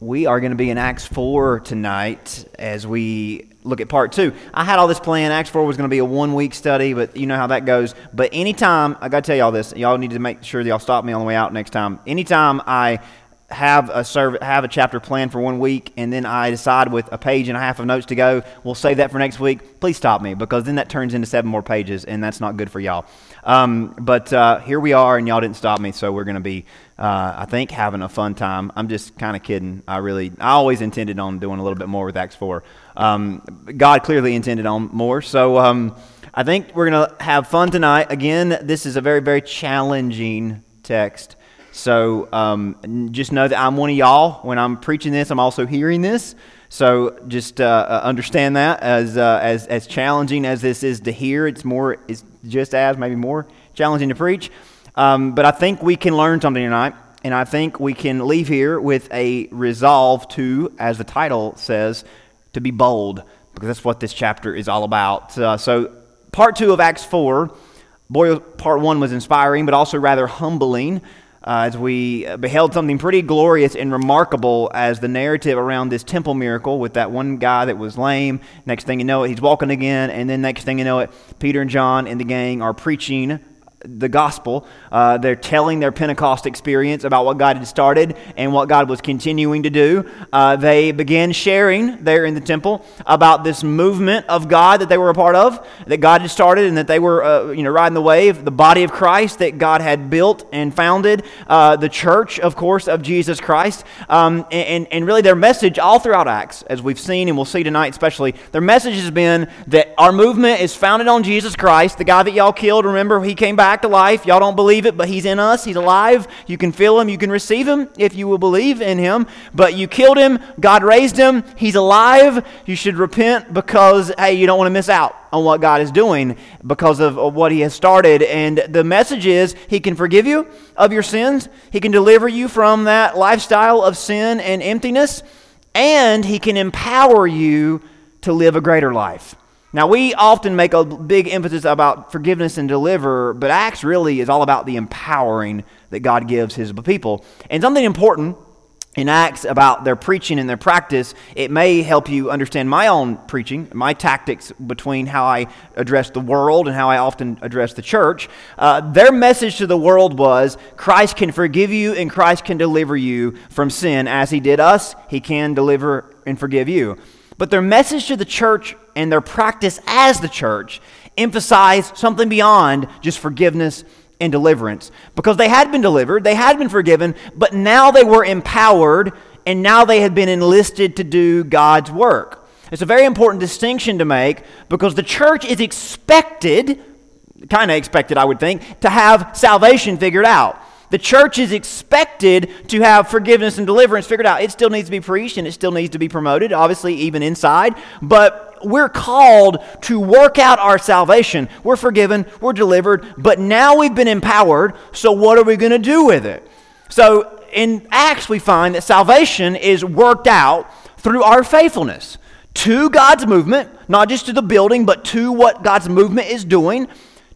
We are going to be in Acts 4 tonight as we look at part two. I had all this planned. Acts 4 was going to be a one week study, but you know how that goes. But anytime, I got to tell y'all this, y'all need to make sure y'all stop me on the way out next time. Anytime I have a serv- have a chapter planned for one week and then I decide with a page and a half of notes to go, we'll save that for next week. Please stop me because then that turns into seven more pages and that's not good for y'all. Um, but uh, here we are and y'all didn't stop me, so we're going to be uh, I think having a fun time. I'm just kind of kidding. I really, I always intended on doing a little bit more with Acts 4. Um, God clearly intended on more. So um, I think we're going to have fun tonight. Again, this is a very, very challenging text. So um, just know that I'm one of y'all. When I'm preaching this, I'm also hearing this. So just uh, uh understand that as, uh, as, as challenging as this is to hear, it's more, it's just as maybe more challenging to preach. Um, but I think we can learn something tonight, and I think we can leave here with a resolve to, as the title says, to be bold, because that's what this chapter is all about. Uh, so, part two of Acts 4, boy, part one was inspiring, but also rather humbling. Uh, as we beheld something pretty glorious and remarkable as the narrative around this temple miracle with that one guy that was lame. Next thing you know it, he's walking again, and then next thing you know it, Peter and John and the gang are preaching the gospel. Uh, they're telling their Pentecost experience about what God had started and what God was continuing to do. Uh, they began sharing there in the temple about this movement of God that they were a part of, that God had started, and that they were, uh, you know, riding the wave. The body of Christ that God had built and founded, uh, the church, of course, of Jesus Christ, um, and, and really their message all throughout Acts, as we've seen and we'll see tonight, especially, their message has been that our movement is founded on Jesus Christ, the guy that y'all killed. Remember, he came back back to life. Y'all don't believe it, but He's in us. He's alive. You can feel Him. You can receive Him if you will believe in Him. But you killed Him. God raised Him. He's alive. You should repent because, hey, you don't want to miss out on what God is doing because of, of what He has started. And the message is He can forgive you of your sins, He can deliver you from that lifestyle of sin and emptiness, and He can empower you to live a greater life. Now, we often make a big emphasis about forgiveness and deliver, but Acts really is all about the empowering that God gives his people. And something important in Acts about their preaching and their practice, it may help you understand my own preaching, my tactics between how I address the world and how I often address the church. Uh, their message to the world was Christ can forgive you and Christ can deliver you from sin. As he did us, he can deliver and forgive you. But their message to the church and their practice as the church emphasize something beyond just forgiveness and deliverance. Because they had been delivered, they had been forgiven, but now they were empowered and now they had been enlisted to do God's work. It's a very important distinction to make because the church is expected, kind of expected, I would think, to have salvation figured out. The church is expected to have forgiveness and deliverance figured out. It still needs to be preached and it still needs to be promoted, obviously, even inside. But we're called to work out our salvation. We're forgiven, we're delivered, but now we've been empowered. So, what are we going to do with it? So, in Acts, we find that salvation is worked out through our faithfulness to God's movement, not just to the building, but to what God's movement is doing,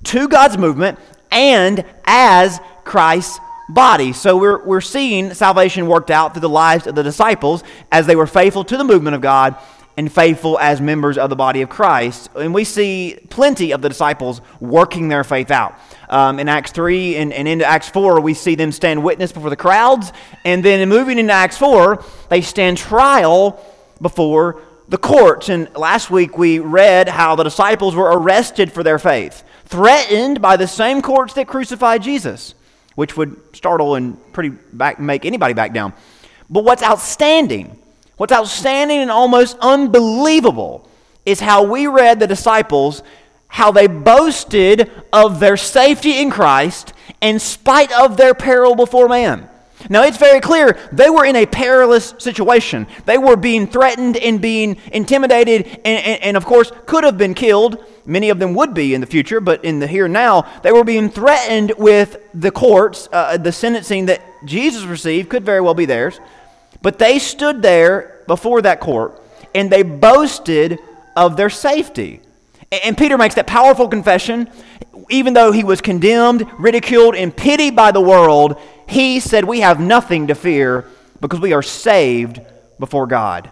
to God's movement, and as Christ's body. So we're, we're seeing salvation worked out through the lives of the disciples as they were faithful to the movement of God and faithful as members of the body of Christ. And we see plenty of the disciples working their faith out. Um, in Acts 3 and, and into Acts 4, we see them stand witness before the crowds. And then moving into Acts 4, they stand trial before the courts. And last week we read how the disciples were arrested for their faith, threatened by the same courts that crucified Jesus which would startle and pretty back, make anybody back down. But what's outstanding, what's outstanding and almost unbelievable is how we read the disciples, how they boasted of their safety in Christ in spite of their peril before man. Now, it's very clear they were in a perilous situation. They were being threatened and being intimidated, and, and, and, of course, could have been killed. Many of them would be in the future, but in the here and now, they were being threatened with the courts, uh, the sentencing that Jesus received could very well be theirs. But they stood there before that court and they boasted of their safety. And Peter makes that powerful confession. Even though he was condemned, ridiculed, and pitied by the world, he said, We have nothing to fear because we are saved before God.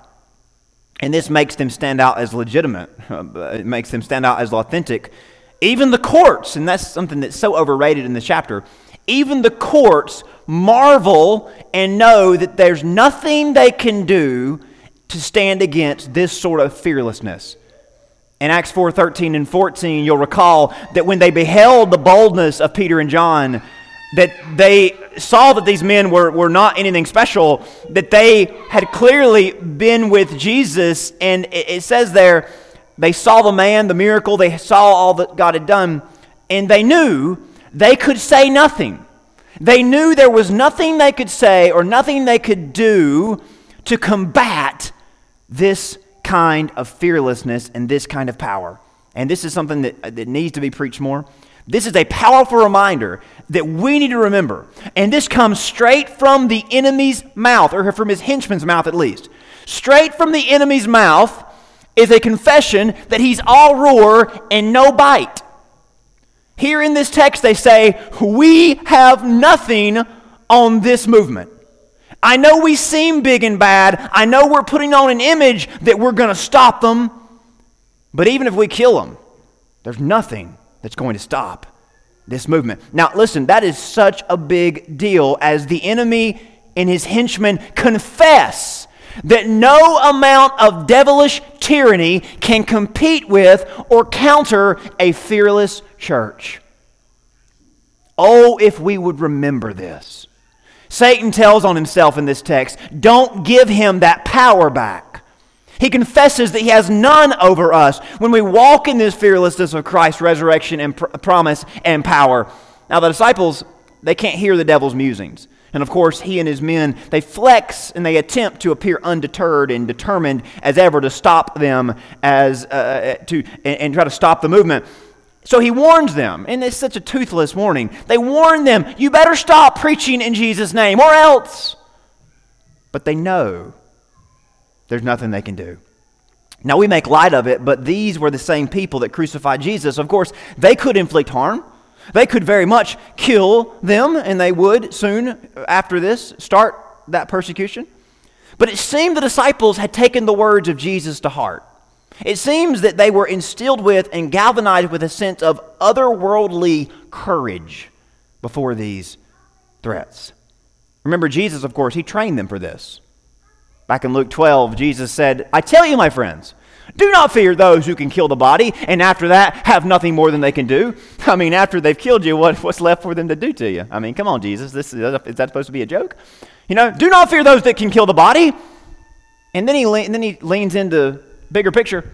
And this makes them stand out as legitimate, it makes them stand out as authentic. Even the courts, and that's something that's so overrated in the chapter, even the courts marvel and know that there's nothing they can do to stand against this sort of fearlessness. In Acts 4 13 and 14, you'll recall that when they beheld the boldness of Peter and John, that they saw that these men were, were not anything special, that they had clearly been with Jesus. And it, it says there, they saw the man, the miracle, they saw all that God had done, and they knew they could say nothing. They knew there was nothing they could say or nothing they could do to combat this kind of fearlessness and this kind of power. And this is something that, that needs to be preached more. This is a powerful reminder that we need to remember. And this comes straight from the enemy's mouth, or from his henchman's mouth at least. Straight from the enemy's mouth is a confession that he's all roar and no bite. Here in this text, they say, We have nothing on this movement. I know we seem big and bad. I know we're putting on an image that we're going to stop them. But even if we kill them, there's nothing that's going to stop this movement. Now, listen, that is such a big deal as the enemy and his henchmen confess that no amount of devilish tyranny can compete with or counter a fearless church. Oh, if we would remember this. Satan tells on himself in this text, don't give him that power back. He confesses that he has none over us when we walk in this fearlessness of Christ's resurrection and pr- promise and power. Now, the disciples, they can't hear the devil's musings. And of course, he and his men, they flex and they attempt to appear undeterred and determined as ever to stop them as, uh, to, and, and try to stop the movement. So he warns them, and it's such a toothless warning. They warn them, you better stop preaching in Jesus' name or else. But they know there's nothing they can do. Now we make light of it, but these were the same people that crucified Jesus. Of course, they could inflict harm. They could very much kill them, and they would soon after this start that persecution. But it seemed the disciples had taken the words of Jesus to heart. It seems that they were instilled with and galvanized with a sense of otherworldly courage before these threats. Remember, Jesus, of course, he trained them for this. Back in Luke 12, Jesus said, I tell you, my friends, do not fear those who can kill the body, and after that, have nothing more than they can do. I mean, after they've killed you, what, what's left for them to do to you? I mean, come on, Jesus. This, is that supposed to be a joke? You know, do not fear those that can kill the body. And then he, and then he leans into bigger picture.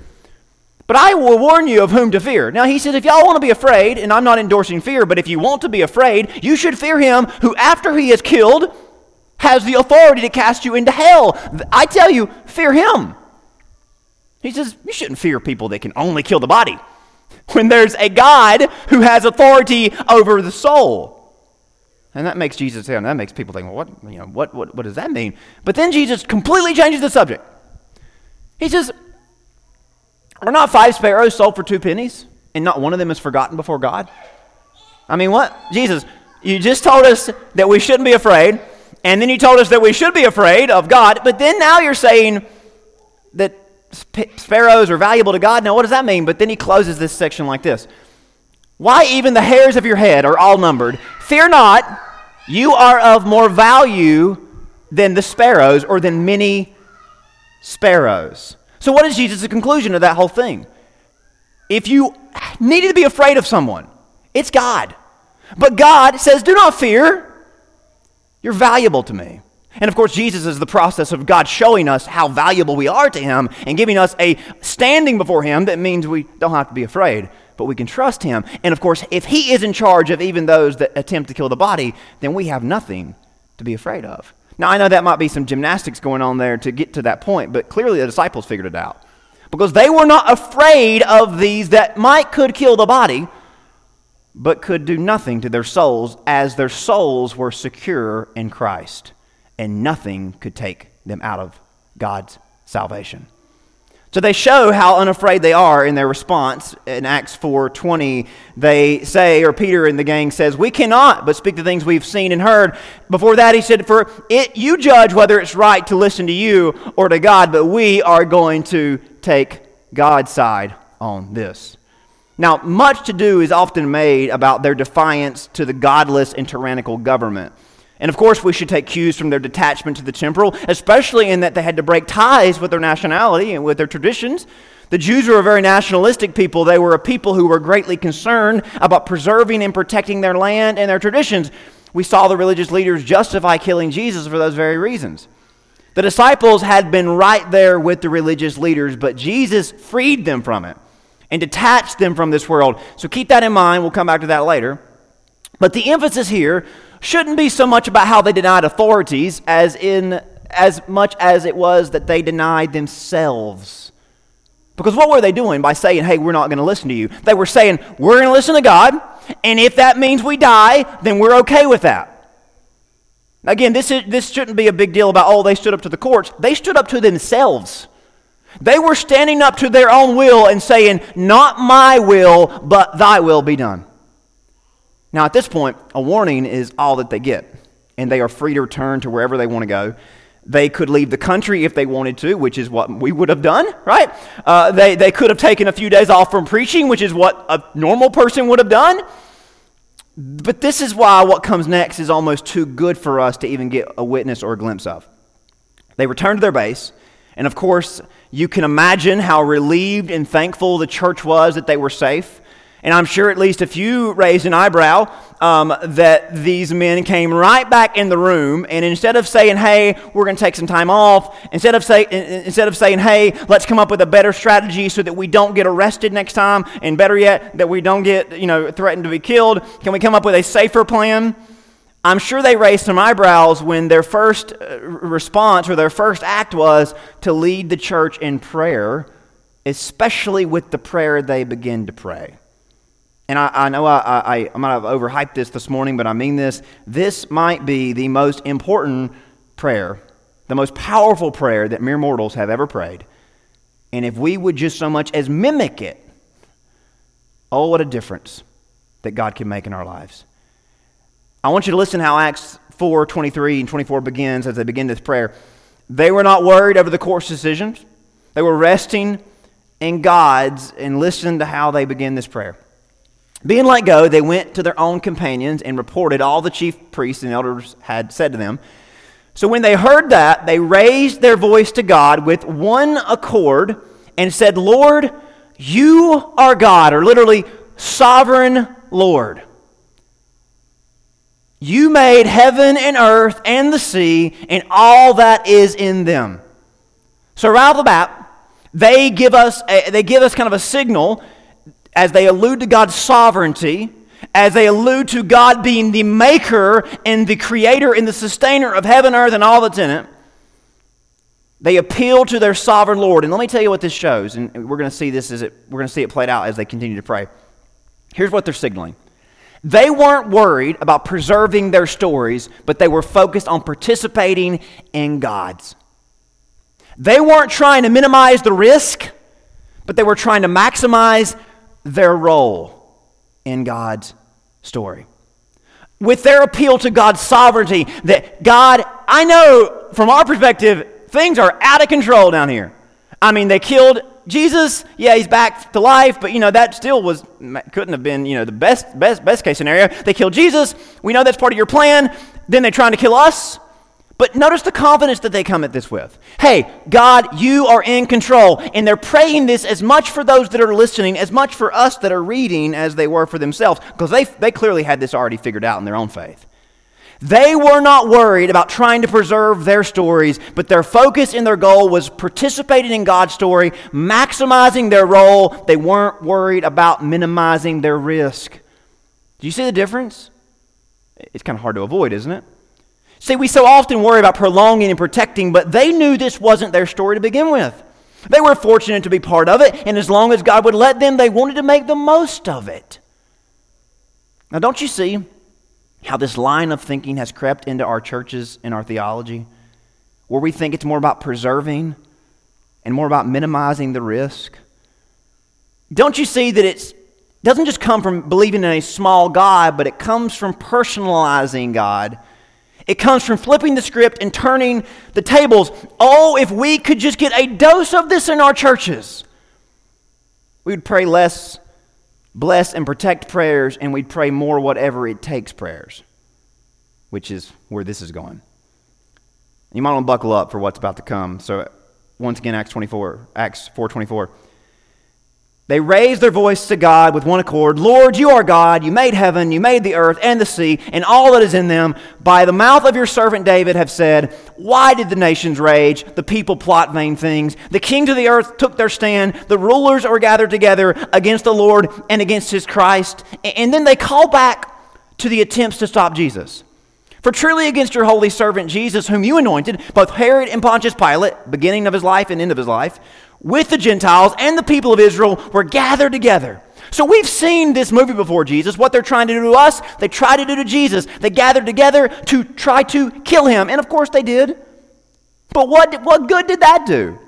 But I will warn you of whom to fear. Now, he says, if y'all want to be afraid, and I'm not endorsing fear, but if you want to be afraid, you should fear him who, after he is killed, has the authority to cast you into hell. I tell you, fear him. He says, you shouldn't fear people that can only kill the body when there's a God who has authority over the soul. And that makes Jesus, say, and that makes people think, well, what, you know, what, what, what does that mean? But then Jesus completely changes the subject. He says, are not five sparrows sold for two pennies, and not one of them is forgotten before God? I mean, what? Jesus, you just told us that we shouldn't be afraid, and then you told us that we should be afraid of God, but then now you're saying that sparrows are valuable to God. Now, what does that mean? But then he closes this section like this Why even the hairs of your head are all numbered? Fear not, you are of more value than the sparrows or than many sparrows. So, what is Jesus' conclusion of that whole thing? If you needed to be afraid of someone, it's God. But God says, Do not fear. You're valuable to me. And of course, Jesus is the process of God showing us how valuable we are to Him and giving us a standing before Him that means we don't have to be afraid, but we can trust Him. And of course, if He is in charge of even those that attempt to kill the body, then we have nothing to be afraid of. Now, I know that might be some gymnastics going on there to get to that point, but clearly the disciples figured it out. Because they were not afraid of these that might could kill the body, but could do nothing to their souls, as their souls were secure in Christ, and nothing could take them out of God's salvation. So they show how unafraid they are in their response. In Acts 4:20, they say, or Peter and the gang says, "We cannot but speak the things we've seen and heard." Before that, he said, "For it you judge whether it's right to listen to you or to God, but we are going to take God's side on this." Now, much to do is often made about their defiance to the godless and tyrannical government. And of course, we should take cues from their detachment to the temporal, especially in that they had to break ties with their nationality and with their traditions. The Jews were a very nationalistic people. They were a people who were greatly concerned about preserving and protecting their land and their traditions. We saw the religious leaders justify killing Jesus for those very reasons. The disciples had been right there with the religious leaders, but Jesus freed them from it and detach them from this world. So keep that in mind. We'll come back to that later. But the emphasis here shouldn't be so much about how they denied authorities as in as much as it was that they denied themselves. Because what were they doing by saying, hey, we're not going to listen to you? They were saying, we're going to listen to God, and if that means we die, then we're okay with that. Again, this, is, this shouldn't be a big deal about, oh, they stood up to the courts. They stood up to themselves. They were standing up to their own will and saying, Not my will, but thy will be done. Now, at this point, a warning is all that they get, and they are free to return to wherever they want to go. They could leave the country if they wanted to, which is what we would have done, right? Uh, they, they could have taken a few days off from preaching, which is what a normal person would have done. But this is why what comes next is almost too good for us to even get a witness or a glimpse of. They return to their base, and of course, you can imagine how relieved and thankful the church was that they were safe. And I'm sure at least a few raised an eyebrow um, that these men came right back in the room, and instead of saying, "Hey, we're going to take some time off," instead of say, instead of saying, "Hey, let's come up with a better strategy so that we don't get arrested next time, and better yet, that we don't get you know threatened to be killed," can we come up with a safer plan? I'm sure they raised some eyebrows when their first uh, response or their first act was to lead the church in prayer, especially with the prayer they begin to pray. And I, I know I, I, I might have overhyped this this morning, but I mean this. This might be the most important prayer, the most powerful prayer that mere mortals have ever prayed. And if we would just so much as mimic it, oh, what a difference that God can make in our lives. I want you to listen how Acts 4 23 and 24 begins as they begin this prayer. They were not worried over the court's decisions, they were resting in God's and listen to how they begin this prayer. Being let go, they went to their own companions and reported all the chief priests and elders had said to them. So when they heard that, they raised their voice to God with one accord and said, Lord, you are God, or literally, sovereign Lord. You made heaven and earth and the sea and all that is in them. So right off the bat, they give us a, they give us kind of a signal as they allude to God's sovereignty, as they allude to God being the maker and the creator and the sustainer of heaven, earth, and all that's in it. They appeal to their sovereign Lord. And let me tell you what this shows, and we're going to see this as it, we're going to see it played out as they continue to pray. Here's what they're signaling. They weren't worried about preserving their stories, but they were focused on participating in God's. They weren't trying to minimize the risk, but they were trying to maximize their role in God's story. With their appeal to God's sovereignty, that God, I know from our perspective, things are out of control down here. I mean, they killed Jesus. Yeah, he's back to life, but you know that still was couldn't have been you know the best best best case scenario. They killed Jesus. We know that's part of your plan. Then they're trying to kill us. But notice the confidence that they come at this with. Hey, God, you are in control. And they're praying this as much for those that are listening, as much for us that are reading, as they were for themselves, because they, they clearly had this already figured out in their own faith. They were not worried about trying to preserve their stories, but their focus and their goal was participating in God's story, maximizing their role. They weren't worried about minimizing their risk. Do you see the difference? It's kind of hard to avoid, isn't it? See, we so often worry about prolonging and protecting, but they knew this wasn't their story to begin with. They were fortunate to be part of it, and as long as God would let them, they wanted to make the most of it. Now, don't you see how this line of thinking has crept into our churches and our theology, where we think it's more about preserving and more about minimizing the risk? Don't you see that it doesn't just come from believing in a small God, but it comes from personalizing God? It comes from flipping the script and turning the tables. Oh, if we could just get a dose of this in our churches, we would pray less bless and protect prayers, and we'd pray more whatever it takes prayers, which is where this is going. You might want to buckle up for what's about to come. So once again, Acts 24, Acts 4:24. They raised their voice to God with one accord Lord, you are God. You made heaven, you made the earth and the sea, and all that is in them. By the mouth of your servant David have said, Why did the nations rage? The people plot vain things. The kings of the earth took their stand. The rulers are gathered together against the Lord and against his Christ. And then they call back to the attempts to stop Jesus. For truly against your holy servant Jesus, whom you anointed, both Herod and Pontius Pilate, beginning of his life and end of his life, with the Gentiles and the people of Israel were gathered together. So we've seen this movie before Jesus. What they're trying to do to us, they try to do to Jesus. They gathered together to try to kill him. And of course they did. But what, what good did that do?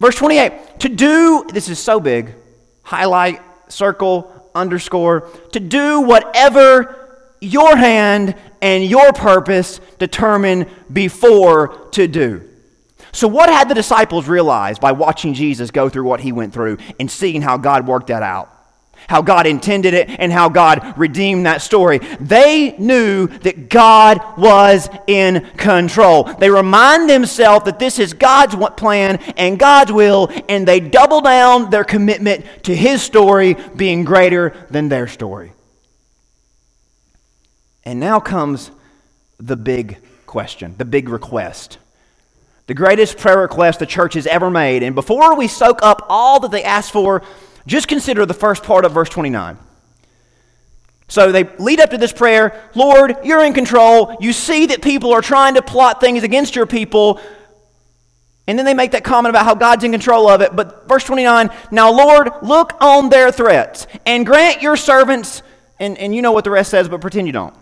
Verse 28 to do, this is so big, highlight, circle, underscore, to do whatever your hand and your purpose determine before to do. So, what had the disciples realized by watching Jesus go through what he went through and seeing how God worked that out? How God intended it and how God redeemed that story. They knew that God was in control. They remind themselves that this is God's plan and God's will, and they double down their commitment to His story being greater than their story. And now comes the big question, the big request the greatest prayer request the church has ever made. And before we soak up all that they asked for, just consider the first part of verse 29. So they lead up to this prayer Lord, you're in control. You see that people are trying to plot things against your people. And then they make that comment about how God's in control of it. But verse 29 Now, Lord, look on their threats and grant your servants, and, and you know what the rest says, but pretend you don't.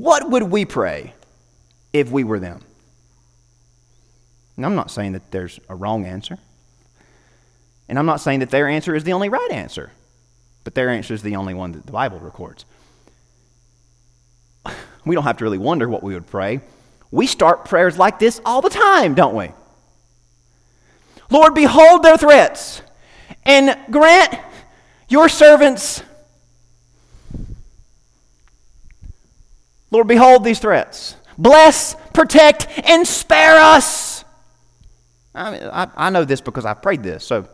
What would we pray if we were them? And I'm not saying that there's a wrong answer. And I'm not saying that their answer is the only right answer, but their answer is the only one that the Bible records. We don't have to really wonder what we would pray. We start prayers like this all the time, don't we? Lord, behold their threats and grant your servants Lord, behold these threats. Bless, protect, and spare us. I, mean, I, I know this because I prayed this. So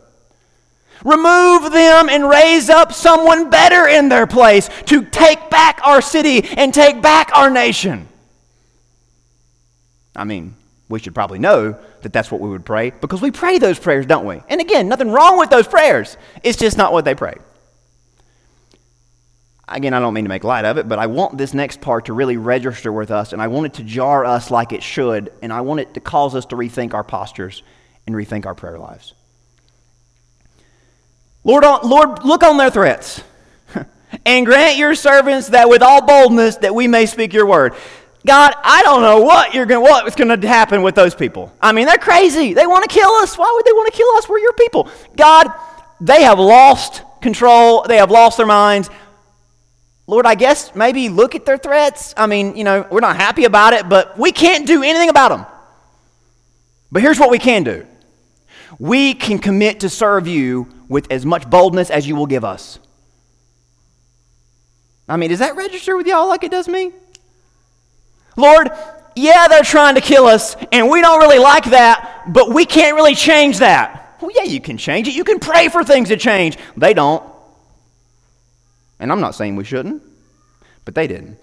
remove them and raise up someone better in their place to take back our city and take back our nation. I mean, we should probably know that that's what we would pray because we pray those prayers, don't we? And again, nothing wrong with those prayers. It's just not what they pray. Again, I don't mean to make light of it, but I want this next part to really register with us, and I want it to jar us like it should, and I want it to cause us to rethink our postures and rethink our prayer lives. Lord, Lord look on their threats, and grant your servants that with all boldness that we may speak your word. God, I don't know what you're going what's going to happen with those people. I mean, they're crazy. They want to kill us. Why would they want to kill us? We're your people. God, they have lost control. They have lost their minds. Lord, I guess maybe look at their threats. I mean, you know, we're not happy about it, but we can't do anything about them. But here's what we can do we can commit to serve you with as much boldness as you will give us. I mean, does that register with y'all like it does me? Lord, yeah, they're trying to kill us, and we don't really like that, but we can't really change that. Well, yeah, you can change it. You can pray for things to change. They don't. And I'm not saying we shouldn't, but they didn't.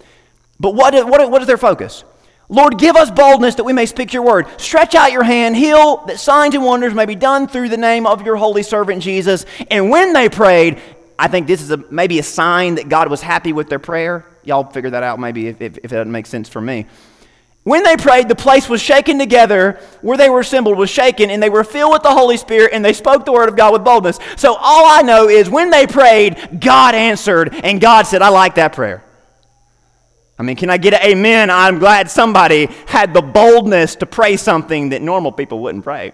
But what what, what is their focus? Lord, give us boldness that we may speak your word. Stretch out your hand, heal, that signs and wonders may be done through the name of your holy servant Jesus. And when they prayed, I think this is a, maybe a sign that God was happy with their prayer. Y'all figure that out maybe if, if, if it doesn't make sense for me. When they prayed, the place was shaken together where they were assembled was shaken, and they were filled with the Holy Spirit, and they spoke the word of God with boldness. So all I know is when they prayed, God answered, and God said, I like that prayer. I mean, can I get an amen? I'm glad somebody had the boldness to pray something that normal people wouldn't pray.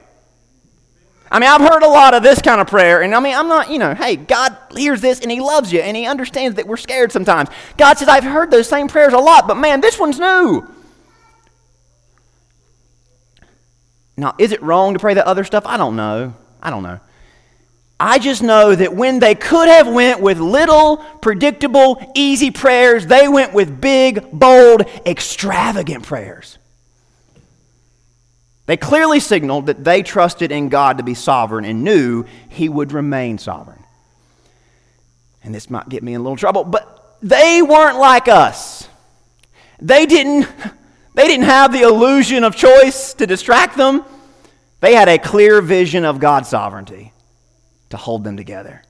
I mean, I've heard a lot of this kind of prayer, and I mean, I'm not, you know, hey, God hears this and He loves you, and He understands that we're scared sometimes. God says, I've heard those same prayers a lot, but man, this one's new. Now, is it wrong to pray that other stuff? I don't know. I don't know. I just know that when they could have went with little, predictable, easy prayers, they went with big, bold, extravagant prayers. They clearly signaled that they trusted in God to be sovereign and knew he would remain sovereign. And this might get me in a little trouble, but they weren't like us. They didn't they didn't have the illusion of choice to distract them. They had a clear vision of God's sovereignty to hold them together.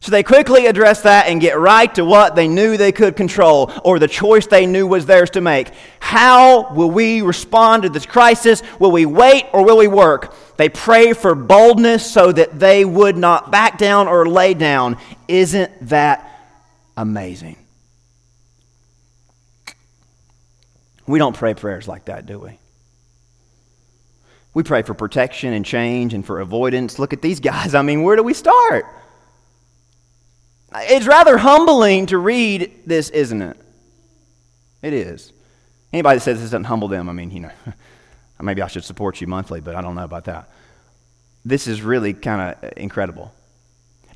So they quickly address that and get right to what they knew they could control or the choice they knew was theirs to make. How will we respond to this crisis? Will we wait or will we work? They pray for boldness so that they would not back down or lay down. Isn't that amazing? We don't pray prayers like that, do we? We pray for protection and change and for avoidance. Look at these guys. I mean, where do we start? It's rather humbling to read this, isn't it? It is. Anybody that says this doesn't humble them, I mean, you know, maybe I should support you monthly, but I don't know about that. This is really kind of incredible.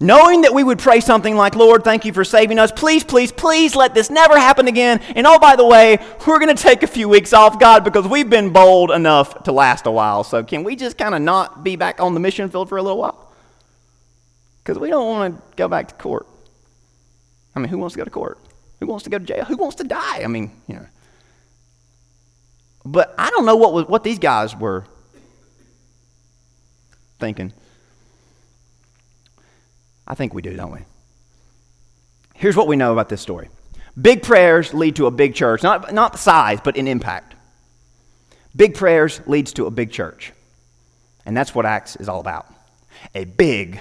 Knowing that we would pray something like, Lord, thank you for saving us. Please, please, please let this never happen again. And oh, by the way, we're going to take a few weeks off, God, because we've been bold enough to last a while. So can we just kind of not be back on the mission field for a little while? Because we don't want to go back to court. I mean, who wants to go to court? Who wants to go to jail? Who wants to die? I mean, you know. But I don't know what, was, what these guys were thinking. I think we do, don't we? Here's what we know about this story big prayers lead to a big church, not, not size, but in impact. Big prayers leads to a big church. And that's what Acts is all about. A big,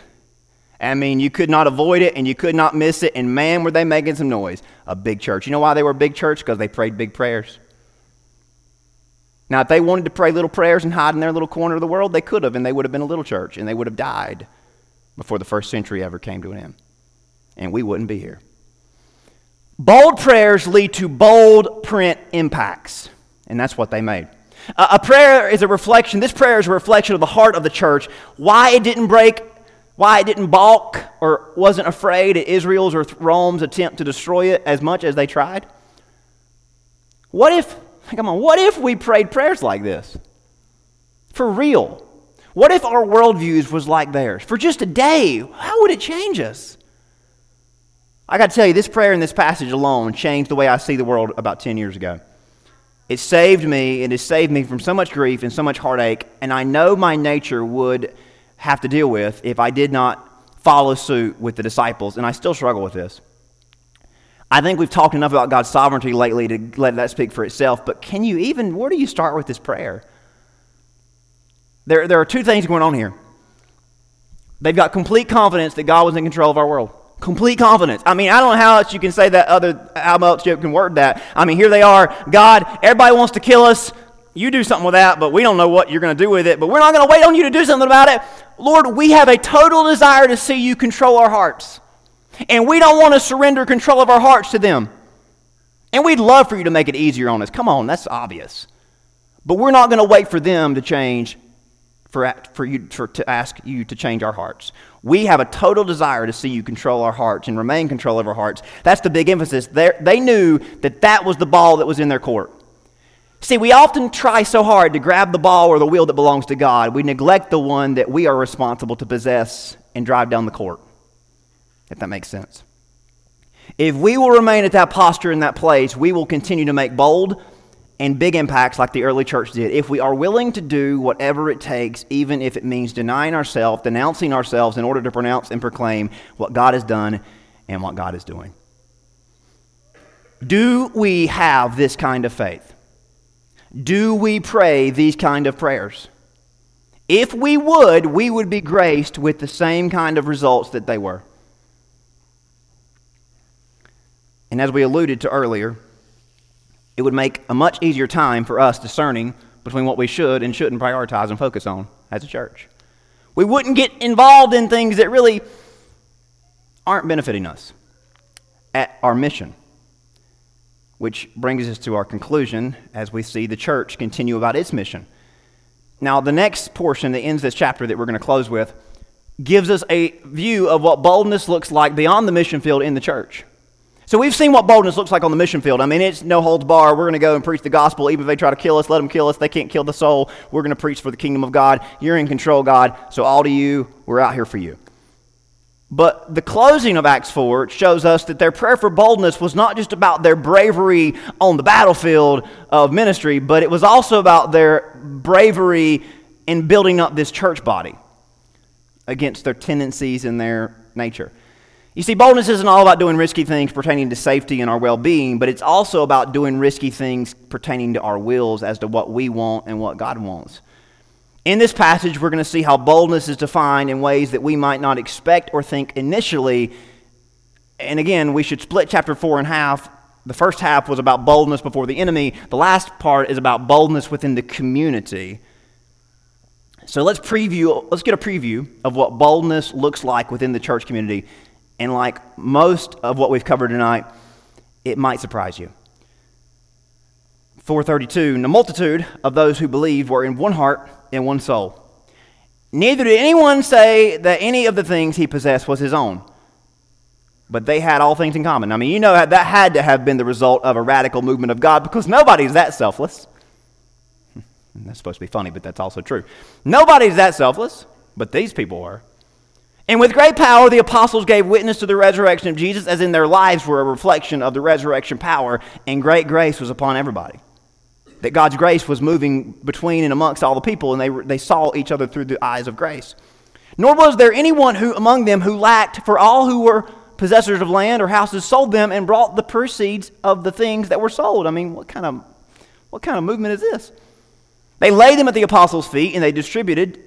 I mean, you could not avoid it and you could not miss it. And man, were they making some noise. A big church. You know why they were a big church? Because they prayed big prayers. Now, if they wanted to pray little prayers and hide in their little corner of the world, they could have, and they would have been a little church, and they would have died before the first century ever came to an end. And we wouldn't be here. Bold prayers lead to bold print impacts, and that's what they made. a prayer is a reflection, this prayer is a reflection of the heart of the church, why it didn't break, why it didn't balk or wasn't afraid at Israel's or Rome's attempt to destroy it as much as they tried. What if, come on, what if we prayed prayers like this? For real. What if our worldviews was like theirs? For just a day, how would it change us? I got to tell you, this prayer in this passage alone changed the way I see the world about 10 years ago. It saved me, it has saved me from so much grief and so much heartache, and I know my nature would have to deal with if I did not follow suit with the disciples, and I still struggle with this. I think we've talked enough about God's sovereignty lately to let that speak for itself, but can you even, where do you start with this prayer? There, there are two things going on here. They've got complete confidence that God was in control of our world. Complete confidence. I mean, I don't know how else you can say that other, how else you can word that. I mean, here they are. God, everybody wants to kill us. You do something with that, but we don't know what you're going to do with it. But we're not going to wait on you to do something about it. Lord, we have a total desire to see you control our hearts. And we don't want to surrender control of our hearts to them. And we'd love for you to make it easier on us. Come on, that's obvious. But we're not going to wait for them to change for, for you for, to ask you to change our hearts. We have a total desire to see you control our hearts and remain control of our hearts. That's the big emphasis. They're, they knew that that was the ball that was in their court. See, we often try so hard to grab the ball or the wheel that belongs to God, we neglect the one that we are responsible to possess and drive down the court. If that makes sense. If we will remain at that posture in that place, we will continue to make bold, and big impacts like the early church did if we are willing to do whatever it takes, even if it means denying ourselves, denouncing ourselves in order to pronounce and proclaim what God has done and what God is doing. Do we have this kind of faith? Do we pray these kind of prayers? If we would, we would be graced with the same kind of results that they were. And as we alluded to earlier, it would make a much easier time for us discerning between what we should and shouldn't prioritize and focus on as a church. We wouldn't get involved in things that really aren't benefiting us at our mission. Which brings us to our conclusion as we see the church continue about its mission. Now, the next portion that ends this chapter that we're going to close with gives us a view of what boldness looks like beyond the mission field in the church. So we've seen what boldness looks like on the mission field. I mean, it's no holds bar. We're going to go and preach the gospel. Even if they try to kill us, let them kill us. They can't kill the soul. We're going to preach for the kingdom of God. You're in control, God. So all to you, we're out here for you. But the closing of Acts 4 shows us that their prayer for boldness was not just about their bravery on the battlefield of ministry, but it was also about their bravery in building up this church body against their tendencies and their nature. You see, boldness isn't all about doing risky things pertaining to safety and our well being, but it's also about doing risky things pertaining to our wills as to what we want and what God wants. In this passage, we're going to see how boldness is defined in ways that we might not expect or think initially. And again, we should split chapter 4 in half. The first half was about boldness before the enemy, the last part is about boldness within the community. So let's preview, let's get a preview of what boldness looks like within the church community and like most of what we've covered tonight, it might surprise you. 432 And the multitude of those who believed were in one heart and one soul. Neither did anyone say that any of the things he possessed was his own, but they had all things in common. I mean, you know, that had to have been the result of a radical movement of God because nobody's that selfless. That's supposed to be funny, but that's also true. Nobody's that selfless, but these people were. And with great power, the apostles gave witness to the resurrection of Jesus, as in their lives were a reflection of the resurrection power, and great grace was upon everybody. That God's grace was moving between and amongst all the people, and they, they saw each other through the eyes of grace. Nor was there anyone who among them who lacked, for all who were possessors of land or houses sold them and brought the proceeds of the things that were sold. I mean, what kind of, what kind of movement is this? They laid them at the apostles' feet, and they distributed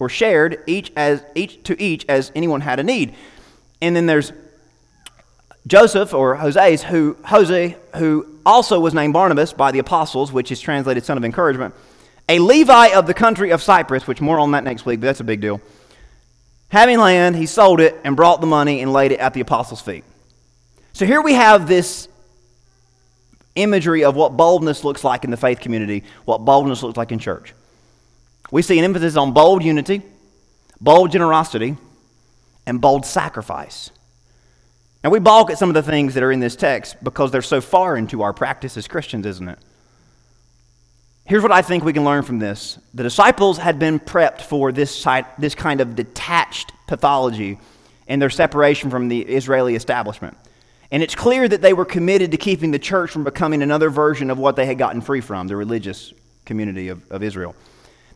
or shared each as each to each as anyone had a need. And then there's Joseph or Joses who Jose who also was named Barnabas by the apostles, which is translated son of encouragement, a Levi of the country of Cyprus, which more on that next week, but that's a big deal. Having land, he sold it and brought the money and laid it at the apostles' feet. So here we have this imagery of what boldness looks like in the faith community, what boldness looks like in church. We see an emphasis on bold unity, bold generosity, and bold sacrifice. Now, we balk at some of the things that are in this text because they're so far into our practice as Christians, isn't it? Here's what I think we can learn from this the disciples had been prepped for this, this kind of detached pathology in their separation from the Israeli establishment. And it's clear that they were committed to keeping the church from becoming another version of what they had gotten free from, the religious community of, of Israel.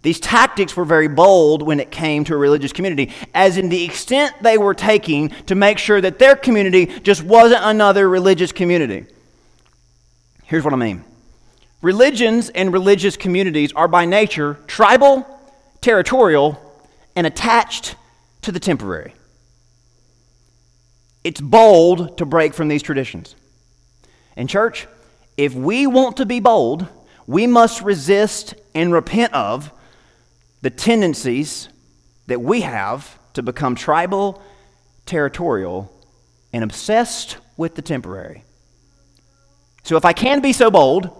These tactics were very bold when it came to a religious community, as in the extent they were taking to make sure that their community just wasn't another religious community. Here's what I mean religions and religious communities are by nature tribal, territorial, and attached to the temporary. It's bold to break from these traditions. And, church, if we want to be bold, we must resist and repent of the tendencies that we have to become tribal, territorial, and obsessed with the temporary. So, if I can be so bold,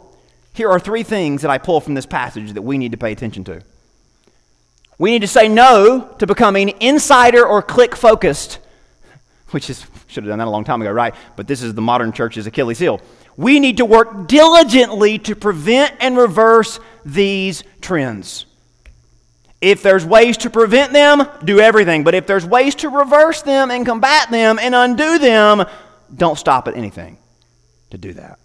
here are three things that I pull from this passage that we need to pay attention to. We need to say no to becoming insider or clique focused, which is, should have done that a long time ago, right? But this is the modern church's Achilles heel. We need to work diligently to prevent and reverse these trends. If there's ways to prevent them, do everything. But if there's ways to reverse them and combat them and undo them, don't stop at anything to do that.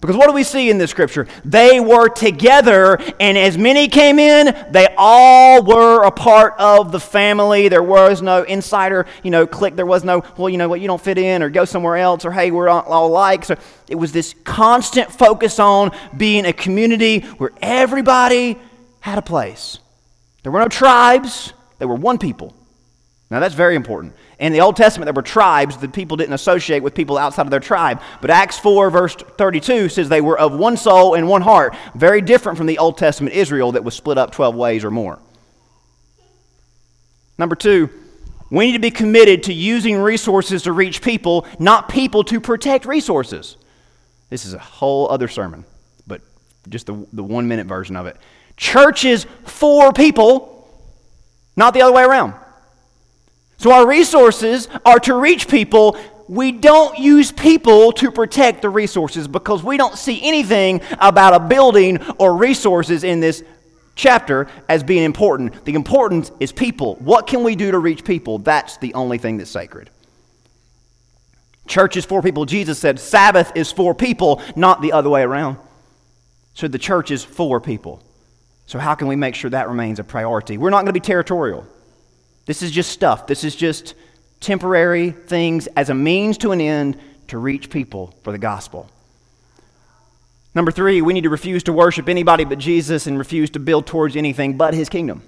Because what do we see in this scripture? They were together, and as many came in, they all were a part of the family. There was no insider, you know, clique. There was no, well, you know what, you don't fit in, or go somewhere else, or hey, we're all alike. So it was this constant focus on being a community where everybody had a place. There were no tribes, they were one people. Now, that's very important. In the Old Testament, there were tribes. The people didn't associate with people outside of their tribe. But Acts 4, verse 32 says they were of one soul and one heart. Very different from the Old Testament Israel that was split up 12 ways or more. Number two, we need to be committed to using resources to reach people, not people to protect resources. This is a whole other sermon, but just the, the one minute version of it. Churches for people, not the other way around. So our resources are to reach people. We don't use people to protect the resources because we don't see anything about a building or resources in this chapter as being important. The importance is people. What can we do to reach people? That's the only thing that's sacred. Church is for people. Jesus said Sabbath is for people, not the other way around. So the church is for people. So, how can we make sure that remains a priority? We're not going to be territorial. This is just stuff. This is just temporary things as a means to an end to reach people for the gospel. Number three, we need to refuse to worship anybody but Jesus and refuse to build towards anything but his kingdom.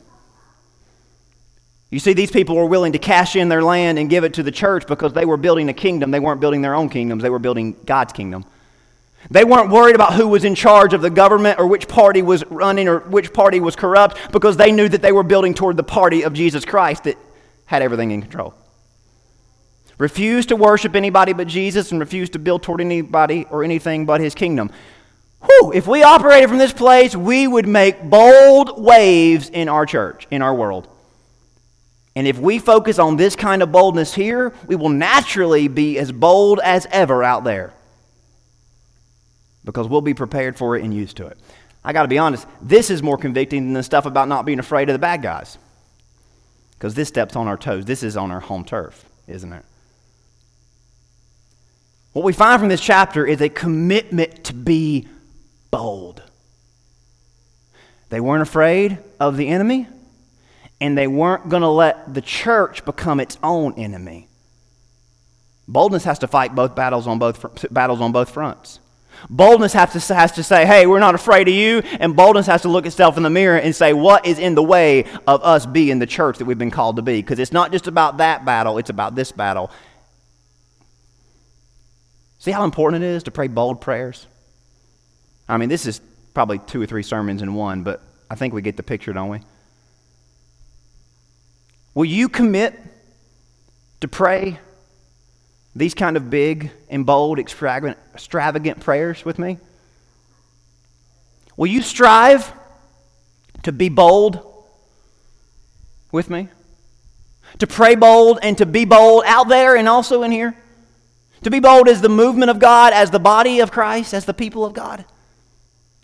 You see, these people were willing to cash in their land and give it to the church because they were building a kingdom. They weren't building their own kingdoms, they were building God's kingdom. They weren't worried about who was in charge of the government or which party was running or which party was corrupt because they knew that they were building toward the party of Jesus Christ that had everything in control. Refuse to worship anybody but Jesus and refuse to build toward anybody or anything but his kingdom. Whew, if we operated from this place, we would make bold waves in our church, in our world. And if we focus on this kind of boldness here, we will naturally be as bold as ever out there because we'll be prepared for it and used to it. I got to be honest, this is more convicting than the stuff about not being afraid of the bad guys because this steps on our toes. This is on our home turf, isn't it? What we find from this chapter is a commitment to be bold. They weren't afraid of the enemy, and they weren't going to let the church become its own enemy. Boldness has to fight both battles on both, battles on both fronts. Boldness has to, has to say, hey, we're not afraid of you. And boldness has to look itself in the mirror and say, what is in the way of us being the church that we've been called to be? Because it's not just about that battle, it's about this battle. See how important it is to pray bold prayers? I mean, this is probably two or three sermons in one, but I think we get the picture, don't we? Will you commit to pray these kind of big and bold, extravagant, extravagant prayers with me? Will you strive to be bold with me? To pray bold and to be bold out there and also in here? To be bold as the movement of God, as the body of Christ, as the people of God?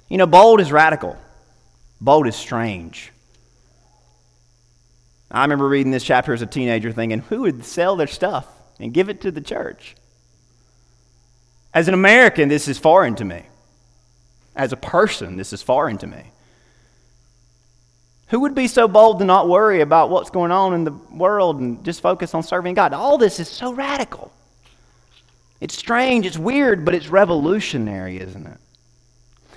You know, bold is radical, bold is strange. I remember reading this chapter as a teenager thinking, who would sell their stuff and give it to the church? As an American, this is foreign to me. As a person, this is foreign to me. Who would be so bold to not worry about what's going on in the world and just focus on serving God? All this is so radical. It's strange, it's weird, but it's revolutionary, isn't it?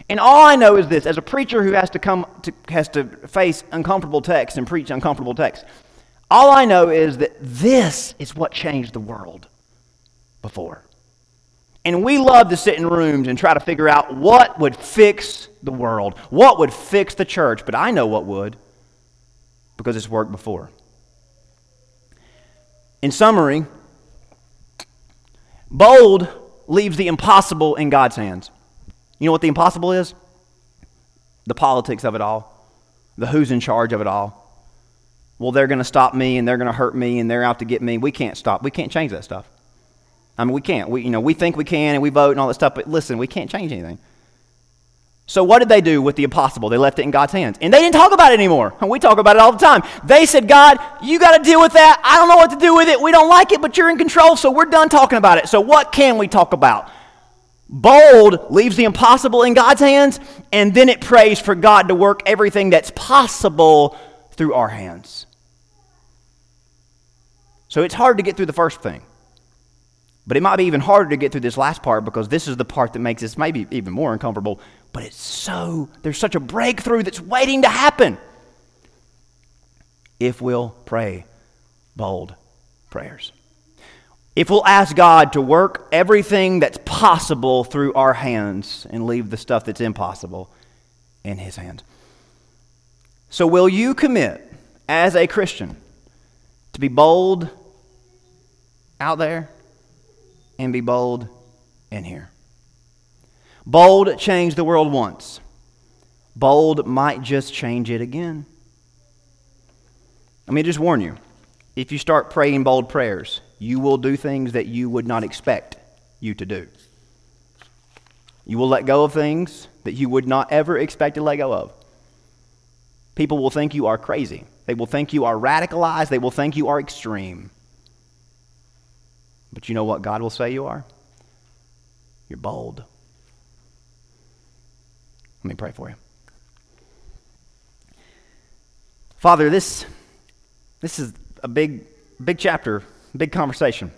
And all I know is this as a preacher who has to come to, has to face uncomfortable texts and preach uncomfortable texts, all I know is that this is what changed the world before. And we love to sit in rooms and try to figure out what would fix the world, what would fix the church, but I know what would because it's worked before. In summary, bold leaves the impossible in God's hands. You know what the impossible is? The politics of it all, the who's in charge of it all. Well, they're going to stop me and they're going to hurt me and they're out to get me. We can't stop. We can't change that stuff. I mean, we can't. We, you know, we think we can and we vote and all that stuff, but listen, we can't change anything. So, what did they do with the impossible? They left it in God's hands. And they didn't talk about it anymore. And we talk about it all the time. They said, God, you got to deal with that. I don't know what to do with it. We don't like it, but you're in control, so we're done talking about it. So, what can we talk about? Bold leaves the impossible in God's hands, and then it prays for God to work everything that's possible through our hands. So it's hard to get through the first thing. But it might be even harder to get through this last part because this is the part that makes this maybe even more uncomfortable. But it's so, there's such a breakthrough that's waiting to happen if we'll pray bold prayers. If we'll ask God to work everything that's possible through our hands and leave the stuff that's impossible in His hands. So, will you commit as a Christian to be bold out there and be bold in here? Bold changed the world once. Bold might just change it again. Let me just warn you if you start praying bold prayers, you will do things that you would not expect you to do. You will let go of things that you would not ever expect to let go of. People will think you are crazy. They will think you are radicalized. They will think you are extreme. But you know what God will say you are? You're bold. Let me pray for you. Father, this, this is a big, big chapter, big conversation.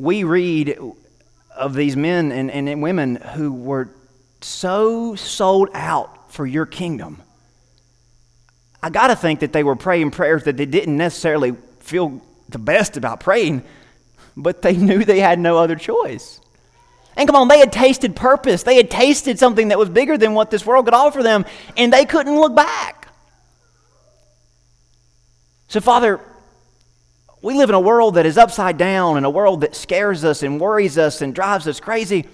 We read of these men and, and women who were so sold out for your kingdom. I got to think that they were praying prayers that they didn't necessarily feel the best about praying, but they knew they had no other choice. And come on, they had tasted purpose. They had tasted something that was bigger than what this world could offer them, and they couldn't look back. So, Father, we live in a world that is upside down, in a world that scares us and worries us and drives us crazy.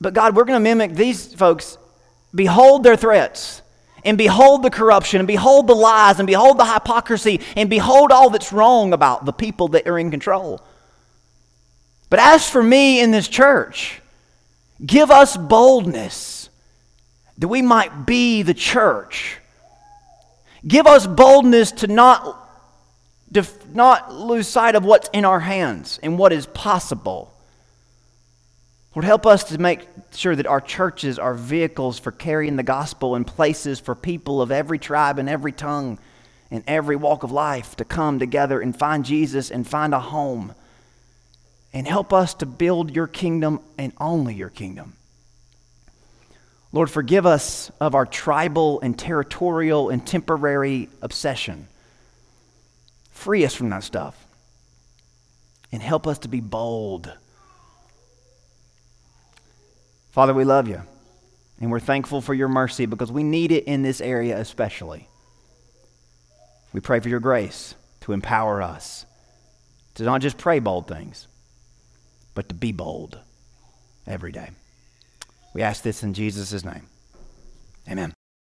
But, God, we're going to mimic these folks. Behold their threats, and behold the corruption, and behold the lies, and behold the hypocrisy, and behold all that's wrong about the people that are in control. But as for me in this church, give us boldness that we might be the church. Give us boldness to not, to not lose sight of what's in our hands and what is possible. Lord, help us to make sure that our churches are vehicles for carrying the gospel and places for people of every tribe and every tongue and every walk of life to come together and find Jesus and find a home and help us to build your kingdom and only your kingdom. Lord, forgive us of our tribal and territorial and temporary obsession. Free us from that stuff. And help us to be bold. Father, we love you. And we're thankful for your mercy because we need it in this area especially. We pray for your grace to empower us to not just pray bold things, but to be bold every day. We ask this in Jesus' name. Amen.